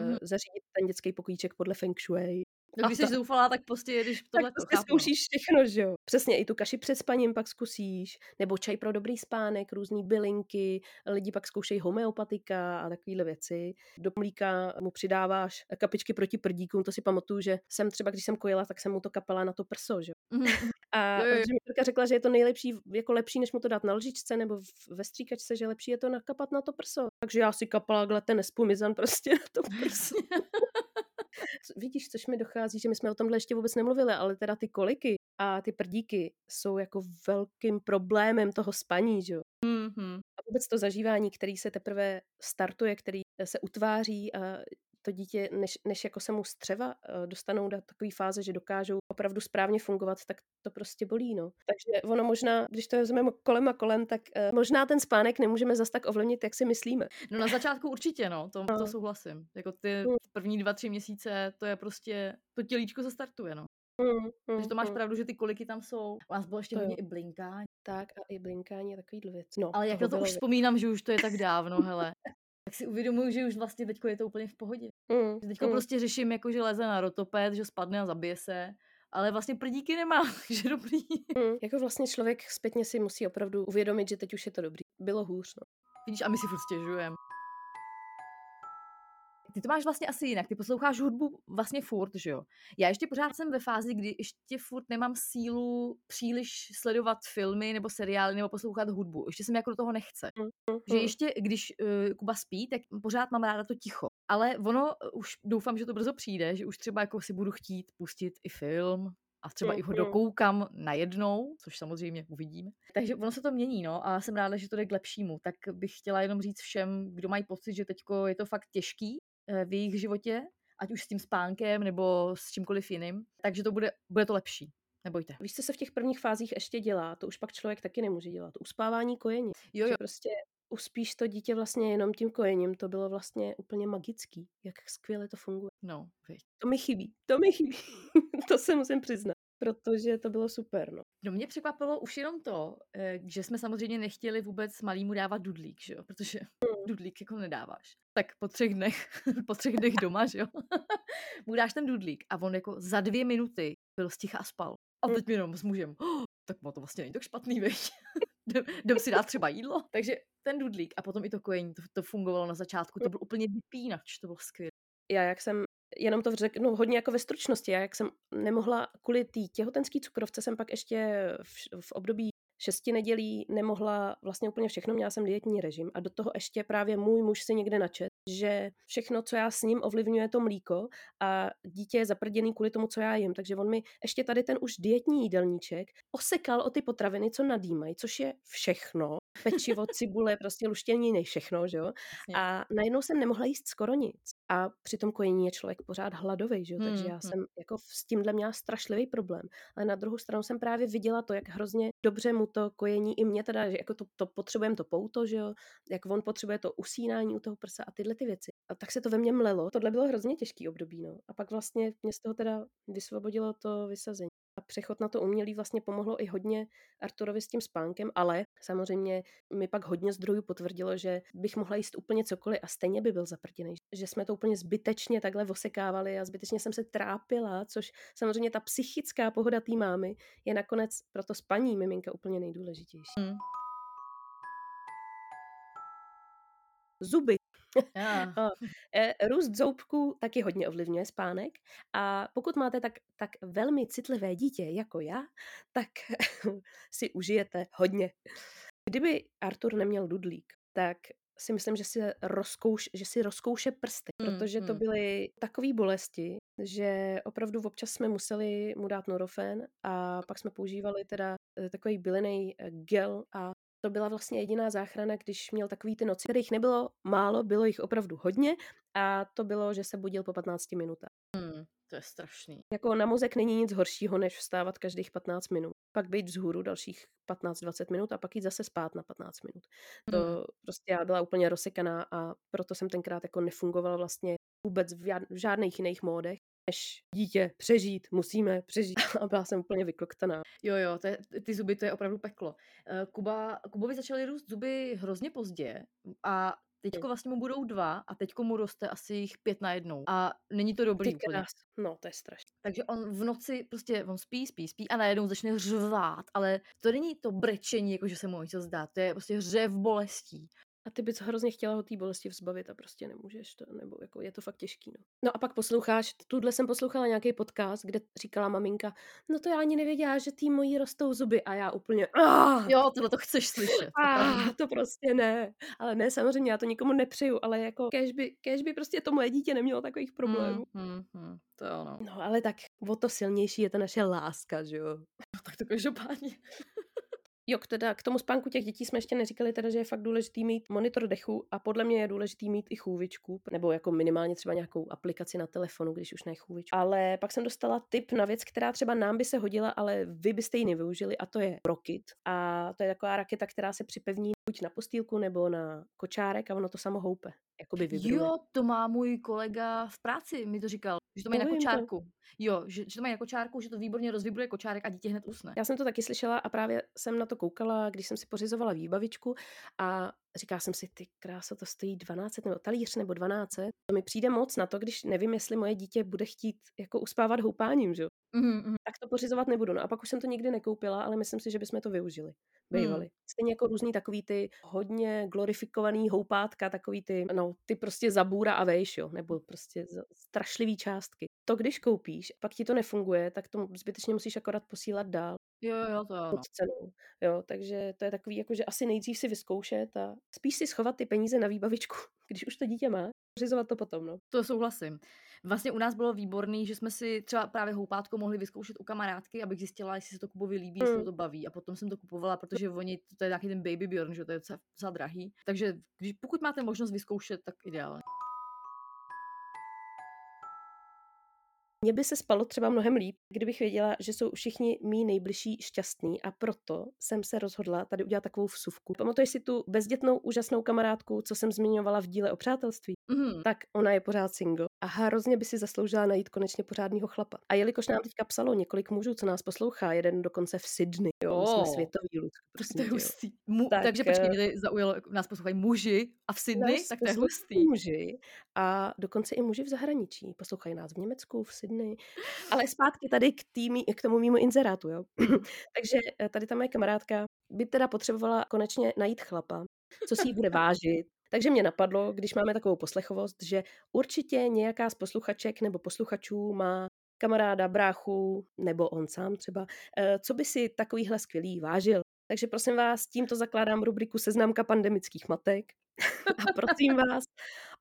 mm. zařídit ten dětský pokojíček podle feng shui, No, když jsi zoufalá, tak prostě jedeš tohle. Tak prostě zkoušíš všechno, že jo. Přesně, i tu kaši před spaním pak zkusíš, nebo čaj pro dobrý spánek, různé bylinky, lidi pak zkoušejí homeopatika a takovéhle věci. Do mlíka mu přidáváš kapičky proti prdíkům, to si pamatuju, že jsem třeba, když jsem kojila, tak jsem mu to kapala na to prso, že jo. Mm-hmm. A jo, jo. řekla, že je to nejlepší, jako lepší, než mu to dát na lžičce nebo ve stříkačce, že lepší je to nakapat na to prso. Takže já si kapala ten nespumizan prostě [laughs] na to prso. [laughs] [laughs] Vidíš, což mi dochází, že my jsme o tomhle ještě vůbec nemluvili, ale teda ty koliky a ty prdíky jsou jako velkým problémem toho spaní, že jo. Mm-hmm. A vůbec to zažívání, který se teprve startuje, který se utváří a to dítě, než, než jako se mu střeva eh, dostanou do takové fáze, že dokážou opravdu správně fungovat, tak to prostě bolí, no. Takže ono možná, když to vezmeme kolem a kolem, tak uh, možná ten spánek nemůžeme zas tak ovlivnit, jak si myslíme. No na začátku určitě, no, to, no. to souhlasím. Jako ty hmm. první dva, tři měsíce, to je prostě, to tělíčko se startuje, no. Mm, mm, Takže to máš mm. pravdu, že ty koliky tam jsou. U nás bylo ještě to hodně jo. i blinkání. Tak a i blinkání a takovýhle věc. No, Ale jak na to už vzpomínám, že už to je tak dávno, hele [laughs] tak si uvědomuju, že už vlastně teďko je to úplně v pohodě. Mm, teďko mm. prostě řeším, jako že leze na rotoped, že spadne a zabije se, ale vlastně prdíky nemá, [laughs] takže dobrý. Mm, jako vlastně člověk zpětně si musí opravdu uvědomit, že teď už je to dobrý. Bylo hůř, no. Vidíš, a my si furt stěžujeme ty to máš vlastně asi jinak, ty posloucháš hudbu vlastně furt, že jo. Já ještě pořád jsem ve fázi, kdy ještě furt nemám sílu příliš sledovat filmy nebo seriály nebo poslouchat hudbu. Ještě se mi jako do toho nechce. Mm-hmm. Že ještě, když uh, Kuba spí, tak pořád mám ráda to ticho. Ale ono, uh, už doufám, že to brzo přijde, že už třeba jako si budu chtít pustit i film, a třeba i ho dokoukám najednou, což samozřejmě uvidíme. Takže ono se to mění, no, a jsem ráda, že to jde k lepšímu. Tak bych chtěla jenom říct všem, kdo mají pocit, že teďko je to fakt těžký, Eh, v jejich životě, ať už s tím spánkem nebo s čímkoliv jiným, takže to bude, bude to lepší. Nebojte. Víš, co se v těch prvních fázích ještě dělá, to už pak člověk taky nemůže dělat. Uspávání kojení. Jo, jo. Prostě uspíš to dítě vlastně jenom tím kojením, to bylo vlastně úplně magický, jak skvěle to funguje. No, víš. To mi chybí, to mi chybí, [laughs] to se musím přiznat protože to bylo super. No. no mě překvapilo už jenom to, eh, že jsme samozřejmě nechtěli vůbec malýmu dávat dudlík, že jo? protože mm. Dudlík jako nedáváš. Tak po třech dnech, [laughs] po třech dnech doma, že jo, [laughs] mu dáš ten dudlík a on jako za dvě minuty byl sticha a spal. A teď mi jenom s mužem, oh, tak to vlastně není tak špatný, veď. [laughs] jdem si dát třeba jídlo. Takže ten dudlík a potom i to kojení, to, to fungovalo na začátku, to byl úplně vypínač, to bylo skvělé. Já jak jsem jenom to řeknu hodně jako ve stručnosti. Já jak jsem nemohla kvůli té těhotenské cukrovce, jsem pak ještě v, v období šesti nedělí nemohla vlastně úplně všechno, měla jsem dietní režim a do toho ještě právě můj muž si někde načet, že všechno, co já s ním ovlivňuje to mlíko a dítě je zaprděný kvůli tomu, co já jim. Takže on mi ještě tady ten už dietní jídelníček osekal o ty potraviny, co nadýmají, což je všechno. Pečivo, cibule, prostě luštěniny, všechno, že jo. A najednou jsem nemohla jíst skoro nic. A při tom kojení je člověk pořád hladový, že jo? takže já hmm, jsem jako s tímhle měla strašlivý problém. Ale na druhou stranu jsem právě viděla to, jak hrozně dobře mu to kojení, i mě teda, že jako to, to potřebujeme to pouto, že jo, jak on potřebuje to usínání u toho prsa a tyhle ty věci. A tak se to ve mně mlelo. Tohle bylo hrozně těžký období, no. A pak vlastně mě z toho teda vysvobodilo to vysazení. A přechod na to umělý vlastně pomohlo i hodně Arturovi s tím spánkem, ale samozřejmě mi pak hodně zdrojů potvrdilo, že bych mohla jíst úplně cokoliv a stejně by byl zaprděný. Že jsme to úplně zbytečně takhle osekávali a zbytečně jsem se trápila, což samozřejmě ta psychická pohoda té mámy je nakonec pro to spaní miminka úplně nejdůležitější. Mm. Zuby. Yeah. [laughs] Růst zoubků taky hodně ovlivňuje spánek a pokud máte tak, tak velmi citlivé dítě jako já, tak [laughs] si užijete hodně. Kdyby Artur neměl dudlík, tak si myslím, že si, rozkouš, že si rozkouše prsty, mm, protože to mm. byly takové bolesti, že opravdu občas jsme museli mu dát norofen a pak jsme používali teda e, takový bylinej e, gel a to byla vlastně jediná záchrana, když měl takový ty noci, kterých nebylo málo, bylo jich opravdu hodně a to bylo, že se budil po 15 minutách. Hmm, To je strašný. Jako na mozek není nic horšího, než vstávat každých 15 minut. Pak být vzhůru dalších 15-20 minut a pak jít zase spát na 15 minut. To Hmm. prostě já byla úplně rozsekaná a proto jsem tenkrát jako nefungovala vlastně vůbec v žádných jiných módech, než dítě, přežít, musíme přežít. [laughs] A byla jsem úplně vykloktaná. Jo, jo, to je, ty zuby, to je opravdu peklo. Eh, Kuba, Kubovi začaly růst zuby hrozně pozdě a teďko vlastně mu budou dva a teďko mu roste asi jich pět na jednou. A není to dobrý Ty úplně. No, to je strašné. Takže on v noci prostě, on spí, spí, spí a najednou začne řvát, ale to není to brečení, jako že se mu něco zdá, to je prostě řev bolestí. A ty bys hrozně chtěla ho té bolesti vzbavit a prostě nemůžeš to, nebo jako je to fakt těžký. No. no a pak posloucháš, tuhle jsem poslouchala nějaký podcast, kde říkala maminka, no to já ani nevěděla, že tý mojí rostou zuby a já úplně, ah, Jo, tohle to chceš slyšet. ah, to prostě ne. Ale ne, samozřejmě, já to nikomu nepřeju, ale jako kež by, kež by prostě to moje dítě nemělo takových problémů. Hmm, hmm, hmm, to jo, no. No ale tak o to silnější je ta naše láska, že jo. no. Tak to každopádně. Jo, k, teda, k tomu spánku těch dětí jsme ještě neříkali teda, že je fakt důležitý mít monitor dechu a podle mě je důležitý mít i chůvičku, nebo jako minimálně třeba nějakou aplikaci na telefonu, když už ne chůvičku. Ale pak jsem dostala tip na věc, která třeba nám by se hodila, ale vy byste ji nevyužili a to je Rocket. A to je taková raketa, která se připevní buď na postýlku nebo na kočárek a ono to samo houpe. Jakoby vibruje. Jo, to má můj kolega v práci, mi to říkal, že to mají na Povím to. kočárku. Jo, že, že to mají na kočárku, že to výborně rozvibruje kočárek a dítě hned usne. Já jsem to taky slyšela a právě jsem na to koukala, když jsem si pořizovala výbavičku a říkala jsem si, ty krása, to stojí 12 nebo talíř nebo 12. To mi přijde moc na to, když nevím, jestli moje dítě bude chtít jako uspávat houpáním, že? jo. Mhm, mhm. Tak to pořizovat nebudu. No a pak už jsem to nikdy nekoupila, ale myslím si, že bychom to využili. Bývali. Stejně jako různý takový ty hodně glorifikovaný houpátka, takový ty, no, ty prostě zabůra a vejš, jo, nebo prostě strašlivý částky. To, když koupíš, pak ti to nefunguje, tak to zbytečně musíš akorát posílat dál Jo, jo, to jo. No. pod cenou. Jo, takže to je takový, jako, že asi nejdřív si vyzkoušet a spíš si schovat ty peníze na výbavičku, [laughs] když už to dítě má, pořizovat to potom, no. To souhlasím. Vlastně u nás bylo výborný, že jsme si třeba právě houpátko mohli vyzkoušet u kamarádky, abych zjistila, jestli se to Kubovi líbí, jestli ho Mm. to baví. A potom jsem to kupovala, protože oni, to je nějaký ten baby Bjorn, že to je docela, docela drahý. Takže když, pokud máte možnost vyzkoušet, tak ideálně. Mně by se spalo třeba mnohem líp, kdybych věděla, že jsou všichni mý nejbližší šťastní a proto jsem se rozhodla tady udělat takovou vsuvku. Pamatuješ si tu bezdětnou úžasnou kamarádku, co jsem zmiňovala v díle o přátelství? Mhm. Tak ona je pořád single a hrozně by si zasloužila najít konečně pořádního chlapa. A jelikož nám teďka psalo několik mužů, co nás poslouchá, jeden dokonce v Sydney, jo, my jsme světový Tak prosím to je hustý. Mu, Tak, takže počkej, eh, mě tady zaujalo, nás poslouchají muži a v Sydney, Nás tak to je hustý. muži a dokonce i muži v zahraničí. Poslouchají nás v Německu, v Sydney. Ale zpátky tady k, týmí, k tomu mýmu inzerátu. Jo? [clears throat] Takže eh, tady ta moje kamarádka by teda potřebovala konečně najít chlapa, co si jí bude vážit. Takže mě napadlo, když máme takovou poslechovost, že určitě nějaká z posluchaček nebo posluchačů má kamaráda, bráchu, nebo on sám třeba, eh, co by si takovýhle skvělý vážil. Takže prosím vás, tímto zakládám rubriku Seznamka pandemických matek [laughs] a prosím vás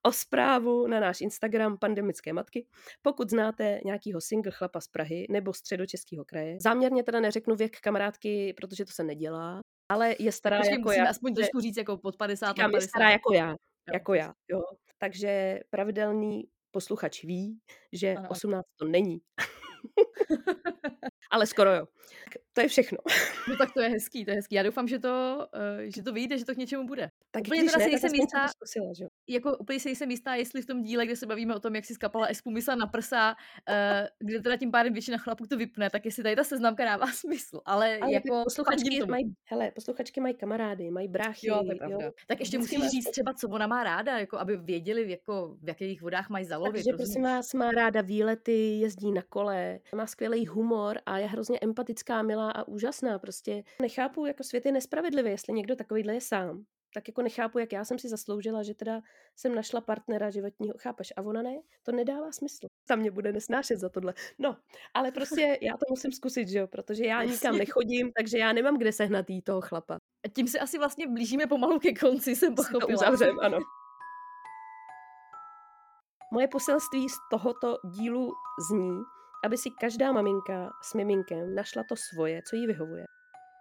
o zprávu na náš Instagram Pandemické matky. Pokud znáte nějakýho single chlapa z Prahy nebo středočeského kraje, záměrně teda neřeknu věk kamarádky, protože to se nedělá, ale je stará Počkej, jako já. aspoň trošku říct jako pod 50 Říkám, na je 50. stará jako já. Jako já, jo. Takže pravidelný posluchač ví, že ano. 18 to není. [laughs] Ale skoro jo. To je všechno. [laughs] No tak to je hezký, to je hezký. Já doufám, že to, eh, že to vyjde, že to k něčemu bude. Tak Úplně když teda ne, nejsem aspoň jsem jistá- zkusila, že jo. Jako úplně si nejsem jistá, jestli v tom díle, kde se bavíme o tom, jak si skapala Espu mysla na prsa, eh, [laughs] kde teda tím pádem většina chlapů to vypne, tak jestli tady ta seznamka dává [laughs] smysl. Ale, Ale jako posluchačky mají, hele, posluchačky mají kamarády, mají bráchy. Jo, to je pravda. Tak ještě Vždycky musíš má- říct třeba, co ona má ráda, jako aby věděli, jako, v jakých vodách mají zalovit. Takže prosím vás, má ráda výlety, jezdí na kole, má skvělý humor a je hrozně empatická, milá a úžasná. Prostě nechápu, jako svět je nespravedlivý, jestli někdo takovýhle je sám. Tak jako nechápu, jak já jsem si zasloužila, že teda jsem našla partnera životního, chápeš, a ona ne, to nedává smysl. Tam mě bude nesnášet za tohle. No, ale prostě [laughs] já to musím zkusit, že jo, protože já nikam nechodím, takže já nemám kde sehnat jí toho chlapa. A tím se asi vlastně blížíme pomalu ke konci, jsem Si to pochopila. uzavřem, [laughs] ano. Moje poselství z tohoto dílu zní, aby si každá maminka s miminkem našla to svoje, co jí vyhovuje.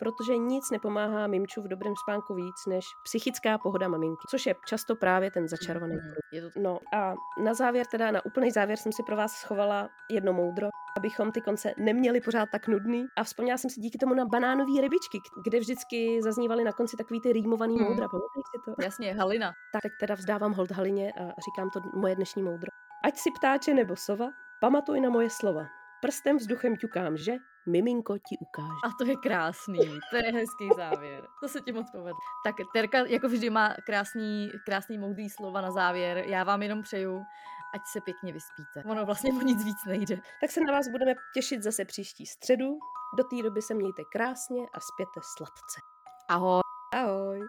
protože nic nepomáhá mimču v dobrém spánku víc než psychická pohoda maminky, což je často právě ten začarovaný Mhm. kruh. No a na závěr teda, na úplný závěr jsem si pro vás schovala jedno moudro, abychom ty konce neměli pořád tak nudný. A vzpomněla jsem si díky tomu na banánové rybičky, kde vždycky zaznívaly na konci takový ty rýmovaný Hmm. moudra. Pamatuješ si to? jasně, Halina. Tak teď teda vzdávám hold Halině a říkám to moje dnešní moudro. Ať si ptáče nebo sova, pamatuj na moje slova. Prstem vzduchem ťukám, že miminko ti ukáže. A to je krásný, to je hezký závěr. To se ti moc povedlo. Tak Terka jako vždy má krásný, krásný moudrý slova na závěr. Já vám jenom přeju, ať se pěkně vyspíte. Ono vlastně o nic víc nejde. Tak se na vás budeme těšit zase příští středu. Do té doby se mějte krásně a spěte sladce. Ahoj. Ahoj.